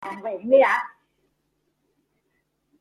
À, viện đi ạ.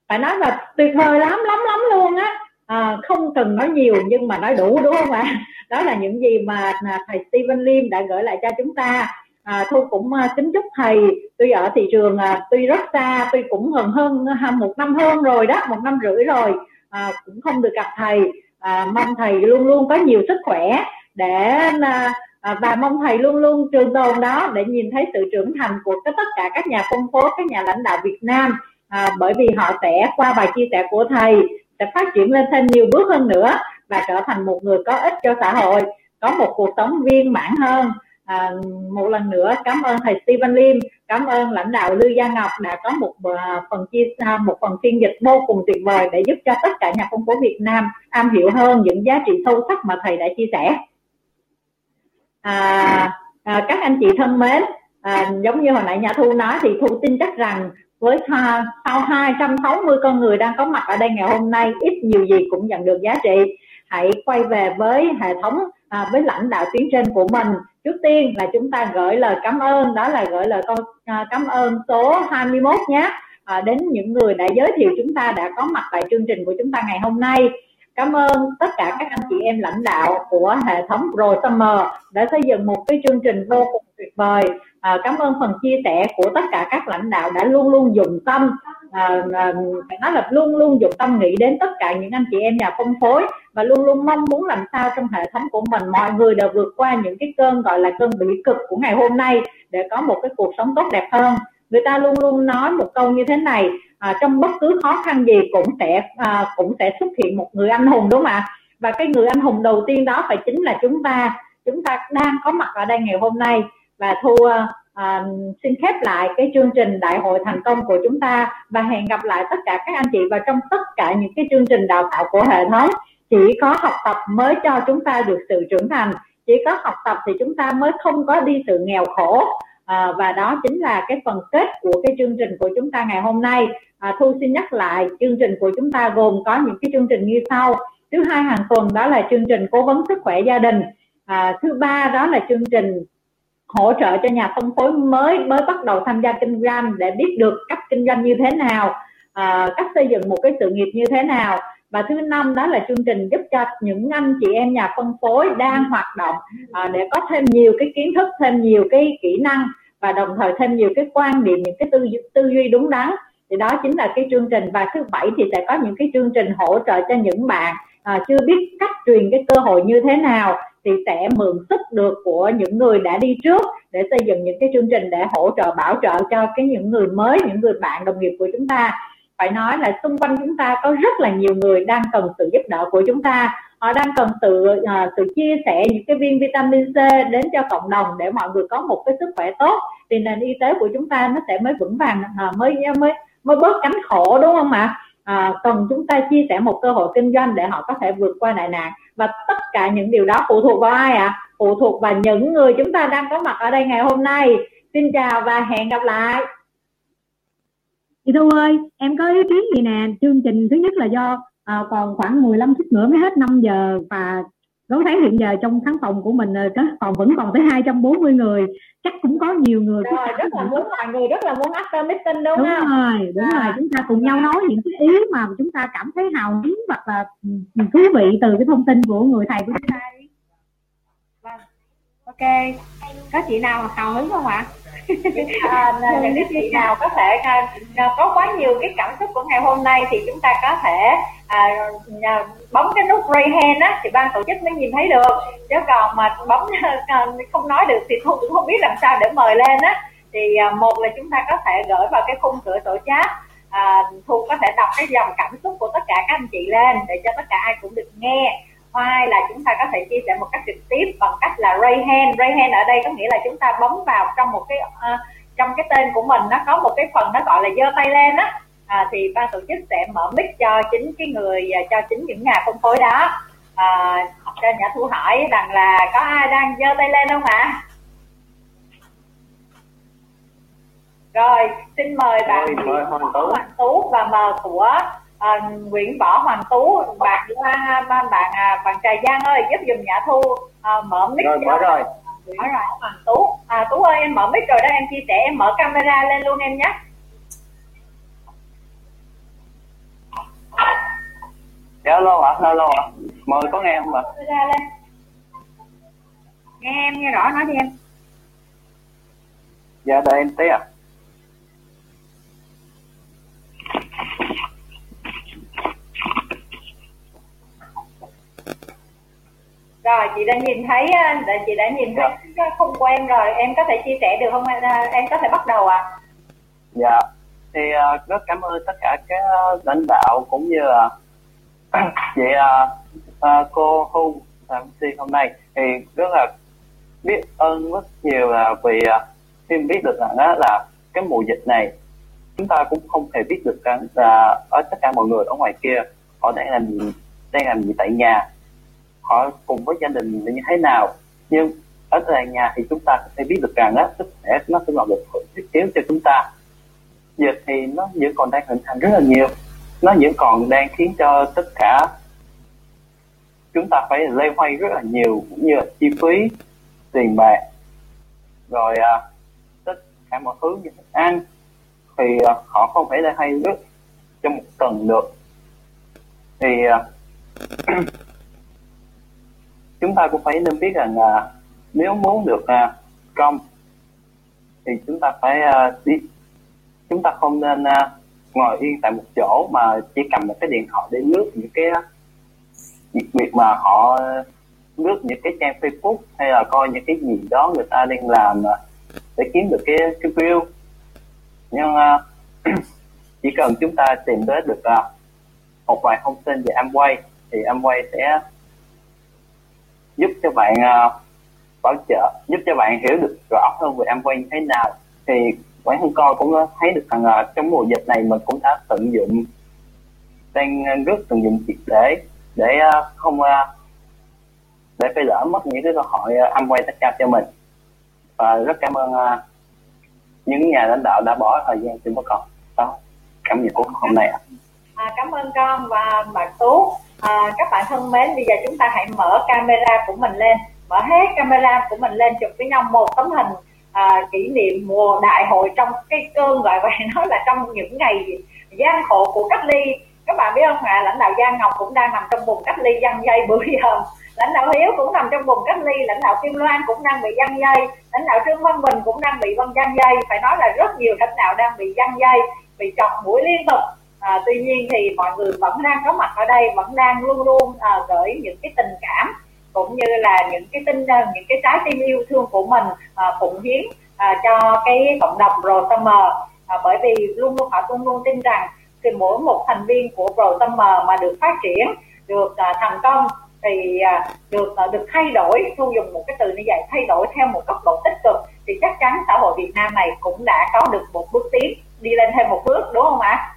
Phải nói là tuyệt vời lắm lắm lắm luôn á. À, không cần nói nhiều nhưng mà nói đủ đúng không ạ? Đó là những gì mà à, thầy Steven Lim đã gửi lại cho chúng ta. À, tôi cũng à, kính chúc thầy. Tuy ở thị trường tuy rất xa tuy cũng hơn hơn một năm hơn rồi đó một năm rưỡi rồi. À, cũng không được gặp thầy. À, mong thầy luôn luôn có nhiều sức khỏe để à, À, và mong thầy luôn luôn trường tồn đó để nhìn thấy sự trưởng thành của tất cả các nhà phân phối các nhà lãnh đạo Việt Nam. À, bởi vì họ sẽ qua bài chia sẻ của thầy sẽ phát triển lên thêm nhiều bước hơn nữa và trở thành một người có ích cho xã hội có một cuộc sống viên mãn hơn. À, một lần nữa cảm ơn thầy Steven Lim cảm ơn lãnh đạo Lưu Gia Ngọc đã có một à, phần chia à, một phần phiên dịch vô cùng tuyệt vời để giúp cho tất cả nhà phân phối Việt Nam am hiểu hơn những giá trị sâu sắc mà thầy đã chia sẻ à, à, các anh chị thân mến à, giống như hồi nãy nhà thu nói thì thu tin chắc rằng với sau 260 con người đang có mặt ở đây ngày hôm nay ít nhiều gì cũng nhận được giá trị. Hãy quay về với hệ thống à, với lãnh đạo tuyến trên của mình. Trước tiên là chúng ta gửi lời cảm ơn đó là gửi lời con à, cảm ơn số 21 nhé. À, đến những người đã giới thiệu chúng ta đã có mặt tại chương trình của chúng ta ngày hôm nay cảm ơn tất cả các anh chị em lãnh đạo của hệ thống Pro Summer đã xây dựng một cái chương trình vô cùng tuyệt vời. À, cảm ơn phần chia sẻ của tất cả các lãnh đạo đã luôn luôn dùng tâm à, à, phải nói là luôn luôn dùng tâm nghĩ đến tất cả những anh chị em nhà phân phối và luôn luôn mong muốn làm sao trong hệ thống của mình mọi người đều vượt qua những cái cơn gọi là cơn bị cực của ngày hôm nay để có một cái cuộc sống tốt đẹp hơn. Người ta luôn luôn nói một câu như thế này à, trong bất cứ khó khăn gì cũng sẽ à, cũng sẽ xuất hiện một người anh hùng đúng không ạ? Và cái người anh hùng đầu tiên đó phải chính là chúng ta. Chúng ta đang có mặt ở đây ngày hôm nay. Và thu à, à xin khép lại cái chương trình đại hội thành công của chúng ta. Và hẹn gặp lại tất cả các anh chị và trong tất cả những cái chương trình đào tạo của hệ thống. Chỉ có học tập mới cho chúng ta được sự trưởng thành. Chỉ có học tập thì chúng ta mới không có đi sự nghèo khổ à, và đó chính là cái phần kết của cái chương trình của chúng ta ngày hôm nay. À, thu xin nhắc lại chương trình của chúng ta gồm có những cái chương trình như sau. Thứ hai hàng tuần đó là chương trình cố vấn sức khỏe gia đình. À, thứ ba đó là chương trình hỗ trợ cho nhà phân phối mới mới bắt đầu tham gia kinh doanh để biết được cách kinh doanh như thế nào à, cách xây dựng một cái sự nghiệp như thế nào và thứ năm đó là chương trình giúp cho những anh chị em nhà phân phối đang hoạt động à, để có thêm nhiều cái kiến thức thêm nhiều cái kỹ năng và đồng thời thêm nhiều cái quan điểm những cái tư tư duy đúng đắn. Thì đó chính là cái chương trình. Và thứ bảy thì sẽ có những cái chương trình hỗ trợ cho những bạn à, chưa biết cách truyền cái cơ hội như thế nào thì sẽ mượn sức được của những người đã đi trước để xây dựng những cái chương trình để hỗ trợ bảo trợ cho cái những người mới những người bạn đồng nghiệp của chúng ta phải nói là xung quanh chúng ta có rất là nhiều người đang cần sự giúp đỡ của chúng ta. Họ đang cần sự uh, sự chia sẻ những cái viên vitamin C đến cho cộng đồng để mọi người có một cái sức khỏe tốt. Thì nền y tế của chúng ta nó sẽ mới vững vàng uh, mới ờ, mới mới bớt cánh khổ đúng không ạ? À, cần chúng ta chia sẻ một cơ hội kinh doanh để họ có thể vượt qua đại nạn. Và tất cả những điều đó phụ thuộc vào ai ạ? À? phụ thuộc vào những người chúng ta đang có mặt ở đây ngày hôm nay. Xin chào và hẹn gặp lại! Chị Thu ơi em có ý kiến gì nè chương trình thứ nhất là do à, còn khoảng 15 phút nữa mới hết 5 giờ và đối thấy hiện giờ trong khán phòng của mình cái phòng vẫn còn tới 240 người chắc cũng có nhiều người rồi, rất là muốn mọi người rất là muốn after meeting đúng, đúng không? rồi đúng à. rồi chúng ta cùng nhau nói những cái ý mà chúng ta cảm thấy hào hứng hoặc là thú vị từ cái thông tin của người thầy của chúng ta ok. Có chị nào hào hứng không ạ? À, những cái chị nào có thể à, có quá nhiều cái cảm xúc của ngày hôm nay thì chúng ta có thể à, à, bấm cái nút ray hand á thì ban tổ chức mới nhìn thấy được. Chứ còn mà bấm à, không nói được thì cũng không biết làm sao để mời lên á. Thì à, một là chúng ta có thể gửi vào cái khung cửa tổ chat à, thu có thể đọc cái dòng cảm xúc của tất cả các anh chị lên để cho tất cả ai cũng được nghe hai là chúng ta có thể chia sẻ một cách trực tiếp bằng cách là ray hand. Ray hand ở đây có nghĩa là chúng ta bấm vào trong một cái uh, trong cái tên của mình nó có một cái phần nó gọi là giơ tay lên á. À, thì ban tổ chức sẽ mở mic cho chính cái người à, cho chính những nhà phân phối đó. À, cho nhà thu hỏi rằng là có ai đang giơ tay lên không ạ? Rồi xin mời bạn Hoàng Tú và mời của à, Nguyễn Võ Hoàng Tú bạn à, bạn bạn bạn Trà Giang ơi giúp dùm Nhã Thu à, mở mic rồi mở rồi. Mở rồi Hoàng Tú. À, Tú ơi em mở mic rồi đó em chia sẻ em mở camera lên luôn em nhé. Dạ alo ạ alo ạ. Mời có nghe không ạ? Nghe em nghe rõ nói đi em. Dạ đợi em tí ạ. à. Rồi chị đã nhìn thấy ờ, chị đã nhìn thấy cái không quen rồi. Em có thể chia sẻ được không ờ, em có thể bắt đầu ạ. À? dạ. Thì uh, rất cảm ơn tất cả các lãnh đạo cũng như là chị uh, uh, cô Hùng MC hôm nay. Thì rất là biết ơn rất nhiều là vì uh, biết được rằng đó là cái mùa dịch này chúng ta cũng không thể biết được rằng là ở tất cả mọi người ở ngoài kia họ đang làm gì đang làm gì tại nhà họ cùng với gia đình như thế nào. Nhưng ở tại nhà thì chúng ta có thể biết được rằng đó sức khỏe nó sẽ là một thiết yếu cho chúng ta. Dịch thì nó vẫn còn đang hình thành rất là nhiều. Nó vẫn còn đang khiến cho tất cả chúng ta phải lây hoay rất là nhiều cũng như là chi phí tiền bạc. Rồi à, tất cả mọi thứ như thức ăn thì à, họ không thể lây hoay rất trong một tuần được. Thì à, chúng ta cũng phải nên biết rằng à, nếu muốn được à, công thì chúng ta phải à, đi. Chúng ta không nên à, ngồi yên tại một chỗ mà chỉ cầm một cái điện thoại để lướt những cái à, việc việc mà họ lướt những cái trang Facebook hay là coi những cái gì đó người ta đang làm à, để kiếm được cái cái view. Nhưng uh, chỉ cần chúng ta tìm tới được uh, một vài thông tin về Amway thì Amway sẽ giúp cho bạn uh, bảo trợ giúp cho bạn hiểu được rõ hơn về Amway như thế nào. Thì bản thân coi cũng thấy được rằng uh, trong mùa dịch này mình cũng đã tận dụng đang rất tận dụng triệt để để uh, không uh, để phải lỡ mất những cái cơ hội âm quay tất cả cho mình. Và rất cảm ơn những nhà lãnh đạo đã bỏ thời gian cho con. Đó cảm nhận của hôm nay ạ. À, cảm ơn con và bạn tú à, các bạn thân mến bây giờ chúng ta hãy mở camera của mình lên. Mở hết camera của mình lên chụp với nhau một tấm hình à, kỷ niệm mùa đại hội trong cái cơn gọi vậy nói là trong những ngày gian khổ của cách ly. Các bạn biết không ạ? À, lãnh đạo Giang Ngọc cũng đang nằm trong vùng cách ly dân dây bữa giờ. Lãnh đạo Hiếu cũng nằm trong vùng cách ly lãnh đạo Kim Loan cũng đang bị dân dây lãnh đạo Trương Văn Bình cũng đang bị vân dân dây phải nói là rất nhiều lãnh đạo đang bị dân dây bị chọc mũi liên tục à, tuy nhiên thì mọi người vẫn đang có mặt ở đây vẫn đang luôn luôn à, gửi những cái tình cảm cũng như là những cái tin à, những cái trái tim yêu thương của mình à, phụng hiến à, cho cái cộng đồng Pro à, bởi vì luôn luôn họ luôn luôn tin rằng thì mỗi một thành viên của Pro mà được phát triển được à, thành công thì à, được à, được thay đổi thu dùng một cái từ như vậy thay đổi theo một góc độ tích cực thì chắc chắn xã hội Việt Nam này cũng đã có được một bước tiến đi lên thêm một bước đúng không ạ? À,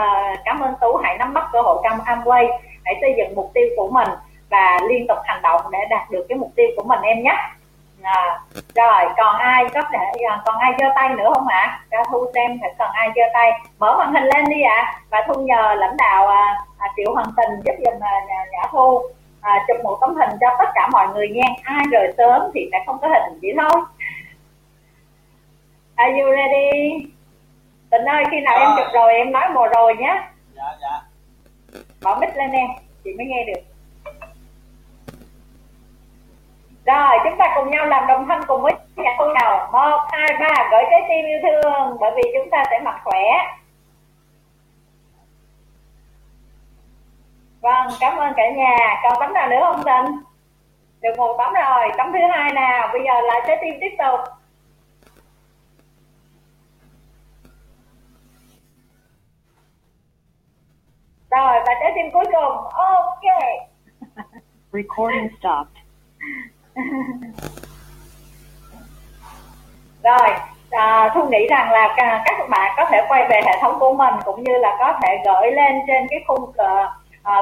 Ờ, cảm ơn Tú hãy nắm bắt cơ hội trong Amway hãy xây dựng mục tiêu của mình và liên tục hành động để đạt được cái mục tiêu của mình em nhé à, rồi còn ai có thể à, còn ai giơ tay nữa không ạ à? cho thu xem phải còn ai giơ tay mở màn hình lên đi ạ à. và thu nhờ lãnh đạo à, à, triệu hoàng tình giúp giùm à, nhà, nhà thu à, chụp một tấm hình cho tất cả mọi người nha ai rời sớm thì sẽ không có hình vậy thôi Are you ready? Tình ơi, khi nào à. em chụp rồi em nói mùa rồi nhé. Dạ, dạ. Mở mic lên em, chị mới nghe được. rồi chúng ta cùng nhau làm đồng thanh cùng với nhạc thu nào một hai ba gửi trái tim yêu thương bởi vì chúng ta sẽ mặc khỏe vâng cảm ơn cả nhà còn tấm nào nữa không tình được một tấm rồi tấm thứ hai nào bây giờ lại trái tim tiếp tục rồi và trái tim cuối cùng. Ok. Recording stopped. Rồi à, thu nghĩ rằng là các bạn có thể quay về hệ thống của mình cũng như là có thể gửi lên trên cái khung uh,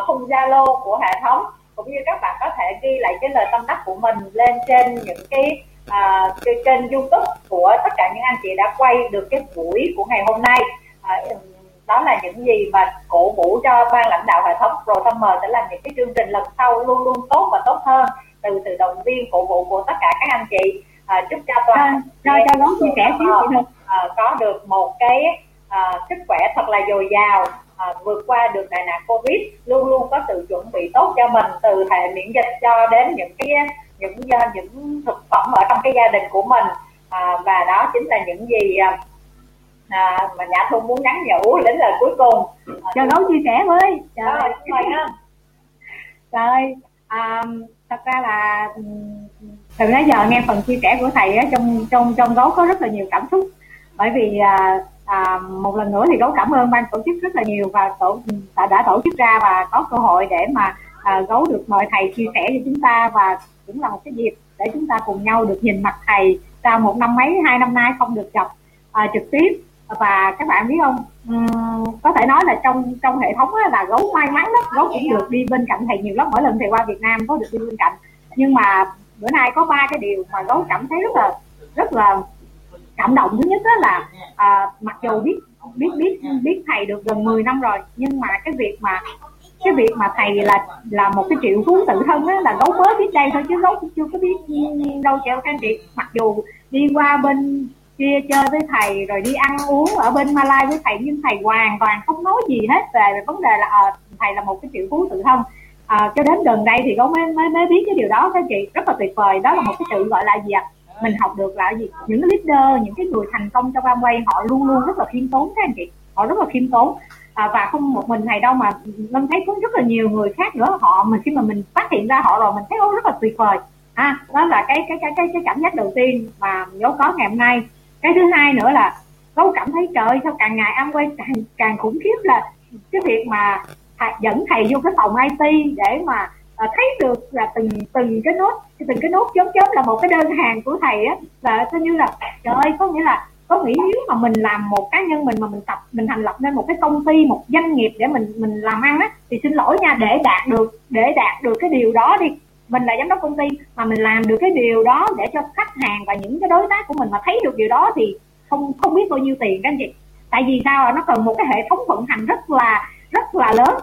khung zalo của hệ thống. Cũng như các bạn có thể ghi lại cái lời tâm đắc của mình lên trên những cái uh, cái kênh youtube của tất cả những anh chị đã quay được cái buổi của ngày hôm nay. Uh, đó là những gì mà cổ vũ cho ban lãnh đạo hệ thống Pro Summer sẽ làm những cái chương trình lần sau luôn luôn tốt và tốt hơn từ sự động viên cổ vũ của tất cả các anh chị. À, chúc cho toàn cho cho đón chia sẻ xíu à, có được một cái à, sức khỏe thật là dồi dào à, vượt qua được đại nạn covid luôn luôn có sự chuẩn bị tốt cho mình từ hệ miễn dịch cho đến những cái những những thực phẩm ở trong cái gia đình của mình. À, và đó chính là những gì à, à mà nhã thu muốn nhắn nhủ đến lời cuối cùng. À, cho gấu chia sẻ với. Trời ơi trời à, thật ra là từ nãy giờ nghe phần chia sẻ của thầy á, trong trong trong gấu có rất là nhiều cảm xúc. Bởi vì à, à, một lần nữa thì gấu cảm ơn ban tổ chức rất là nhiều và tổ đã, đã tổ chức ra và có cơ hội để mà à, gấu được mời thầy chia sẻ cho chúng ta và cũng là một cái dịp để chúng ta cùng nhau được nhìn mặt thầy sau một năm mấy hai năm nay không được gặp à, trực tiếp và các bạn biết không? Có thể nói là trong trong hệ thống là gấu may mắn đó gấu cũng được đi bên cạnh thầy nhiều lắm mỗi lần thầy qua Việt Nam có được đi bên cạnh. Nhưng mà bữa nay có ba cái điều mà gấu cảm thấy rất là rất là cảm động. Thứ nhất đó là à, mặc dù biết biết biết biết thầy được gần 10 năm rồi nhưng mà cái việc mà cái việc mà thầy là là một cái triệu phú tự thân á là gấu mới biết đây thôi chứ gấu cũng chưa có biết đâu chèo các anh chị. Mặc dù đi qua bên kia chơi với thầy rồi đi ăn uống ở bên Malai với thầy nhưng thầy hoàn toàn không nói gì hết về vấn đề là à, thầy là một cái triệu phú tự thông. À, cho đến gần đây thì gấu mới mới mới biết cái điều đó. Các chị rất là tuyệt vời. Đó là một cái sự gọi là gì ạ? Mình học được là gì? Những leader những cái người thành công trong Amway họ luôn luôn rất là khiêm tốn các anh chị. Họ rất là khiêm tốn. À, và không một mình thầy đâu mà mình thấy cũng rất là nhiều người khác nữa. Họ mình khi mà mình phát hiện ra họ rồi mình thấy rất là tuyệt vời. À, đó là cái cái cái cái cái cảm giác đầu tiên mà dấu có ngày hôm nay cái thứ hai nữa là dấu cảm thấy trời sao càng ngày Amway càng càng khủng khiếp là cái việc mà thầy, dẫn thầy vô cái phòng IT để mà à, thấy được là từng từng cái nốt từng cái nốt chấm chấm là một cái đơn hàng của thầy á. Là coi như là trời ơi có nghĩa là có nghĩ nếu mà mình làm một cá nhân mình mà mình tập mình thành lập nên một cái công ty một doanh nghiệp để mình mình làm ăn á thì xin lỗi nha để đạt được để đạt được cái điều đó đi mình là giám đốc công ty mà mình làm được cái điều đó để cho khách hàng và những cái đối tác của mình mà thấy được điều đó thì không không biết bao nhiêu tiền các anh chị. Tại vì sao nó cần một cái hệ thống vận hành rất là rất là lớn.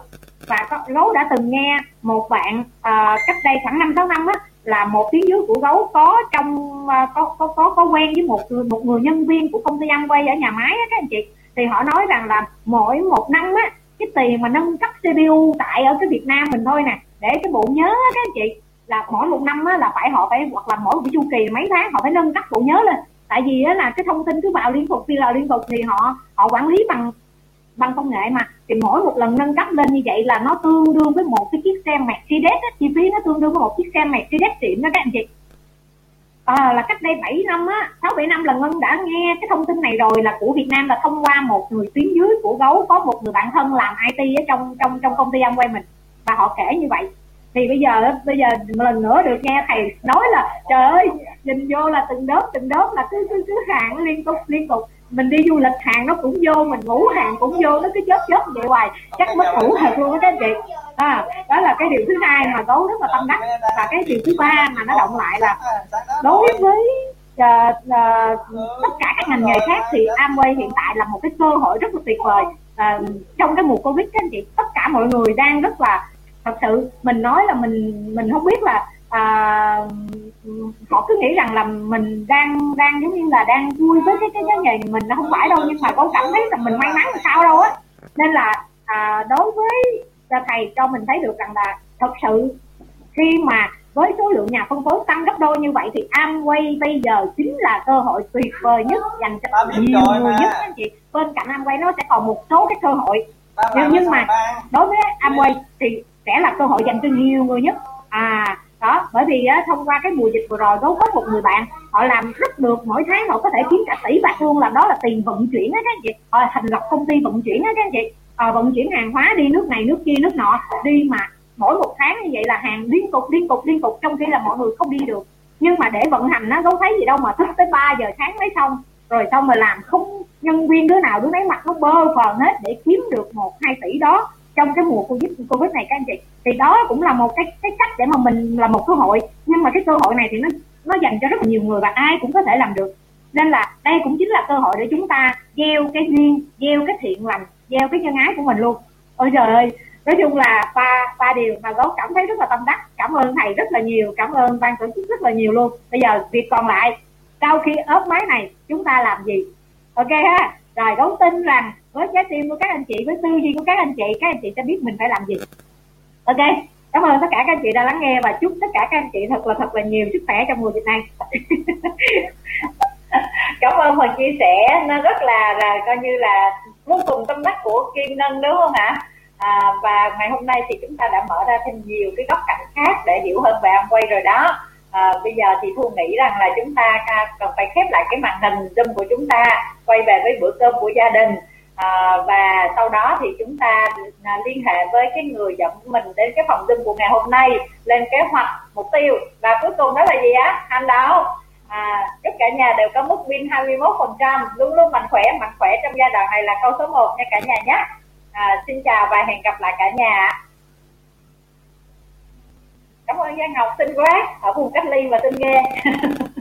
Và có, gấu đã từng nghe một bạn uh, cách đây khoảng năm sáu năm á là một tiếng dưới của gấu có trong uh, có, có có có quen với một một người nhân viên của công ty ăn quay ở nhà máy á các anh chị. Thì họ nói rằng là mỗi một năm á cái tiền mà nâng cấp CPU tại ở cái Việt Nam mình thôi nè để cái bộ nhớ á các anh chị là mỗi một năm á là phải họ phải hoặc là mỗi một chu kỳ mấy tháng họ phải nâng cấp bộ nhớ lên. Tại vì á là cái thông tin cứ vào liên tục đi là liên tục thì họ họ quản lý bằng bằng công nghệ mà. Thì mỗi một lần nâng cấp lên như vậy là nó tương đương với một cái chiếc xe Mercedes á, chi phí nó tương đương với một chiếc xe Mercedes xịn đó các anh chị. À, là cách đây 7 năm á sáu bảy năm là ngân đã nghe cái thông tin này rồi là của Việt Nam là thông qua một người tuyến dưới của gấu có một người bạn thân làm IT ở trong trong trong công ty Amway mình. Và họ kể như vậy thì bây giờ bây giờ một lần nữa được nghe thầy nói là trời ơi nhìn vô là từng đốt từng đốt là cứ cứ cứ hàng liên tục liên tục. Mình đi du lịch hàng nó cũng vô mình ngủ hàng cũng vô nó cứ chớp chớp vậy hoài. Chắc mất ngủ thật luôn đó các chị. À, đó là cái điều thứ hai mà gấu rất là tâm đắc. Và cái điều thứ ba mà nó động lại là đối với uh, uh, tất cả các ngành nghề khác thì Amway hiện tại là một cái cơ hội rất là tuyệt vời. Uh, trong cái mùa Covid các anh chị tất cả mọi người đang rất là thật sự mình nói là mình mình không biết là à, họ cứ nghĩ rằng là mình đang đang giống như là đang vui với cái cái cái nghề mình nó không phải đâu nhưng mà có cảm thấy là mình may mắn là sao đâu á. Nên là à, đối với thầy cho mình thấy được rằng là thật sự khi mà với số lượng nhà phân phối tăng gấp đôi như vậy thì Amway bây giờ chính là cơ hội tuyệt vời nhất dành cho nhiều người nhất anh chị. Bên cạnh Amway nó sẽ còn một số cái cơ hội. Nhưng, nhưng mà đối với Amway thì sẽ là cơ hội dành cho nhiều người nhất. À đó bởi vì á, thông qua cái mùa dịch vừa rồi có một người bạn họ làm rất được mỗi tháng họ có thể kiếm cả tỷ bạc luôn là đó là tiền vận chuyển á các anh chị. Họ thành lập công ty vận chuyển á các anh chị. À, vận chuyển hàng hóa đi nước này nước kia nước nọ đi mà mỗi một tháng như vậy là hàng liên tục liên tục liên tục trong khi là mọi người không đi được. Nhưng mà để vận hành nó đâu thấy gì đâu mà thức tới 3 giờ sáng mới xong. Rồi xong mà làm không nhân viên đứa nào đứa nấy mặt nó bơ phờn hết để kiếm được một hai tỷ đó trong cái mùa covid covid này các anh chị. Thì đó cũng là một cái cái cách để mà mình là một cơ hội. Nhưng mà cái cơ hội này thì nó nó dành cho rất là nhiều người và ai cũng có thể làm được. Nên là đây cũng chính là cơ hội để chúng ta gieo cái duyên, gieo cái thiện lành, gieo cái nhân ái của mình luôn. Ôi trời ơi, nói chung là ba ba điều mà gấu cảm thấy rất là tâm đắc. Cảm ơn thầy rất là nhiều, cảm ơn ban tổ chức rất là nhiều luôn. Bây giờ việc còn lại, sau khi ốp máy này, chúng ta làm gì? Ok ha? Rồi gấu tin rằng với trái tim của các anh chị với tư duy của các anh chị các anh chị sẽ biết mình phải làm gì. Ok? Cảm ơn tất cả các anh chị đã lắng nghe và chúc tất cả các anh chị thật là thật là nhiều sức khỏe trong mùa dịch này. Cảm ơn phần chia sẻ. Nó rất là là coi như là vô cùng tâm đắc của kim ngân đúng không ạ? À, và ngày hôm nay thì chúng ta đã mở ra thêm nhiều cái góc cạnh khác để hiểu hơn về quay rồi đó. À, bây giờ thì thu nghĩ rằng là chúng ta cần phải khép lại cái màn hình zoom của chúng ta quay về với bữa cơm của gia đình à, và sau đó thì chúng ta à, liên hệ với cái người dẫn mình đến cái phòng zoom của ngày hôm nay lên kế hoạch mục tiêu. Và cuối cùng đó là gì á? Hành động à, chúc cả nhà đều có mức pin 21 phần trăm. Luôn luôn mạnh khỏe mạnh khỏe trong giai đoạn này là câu số 1 nha cả nhà nhé. À, xin chào và hẹn gặp lại cả nhà. Cảm ơn Giang Ngọc xinh quá ở vùng cách ly và xinh ghê.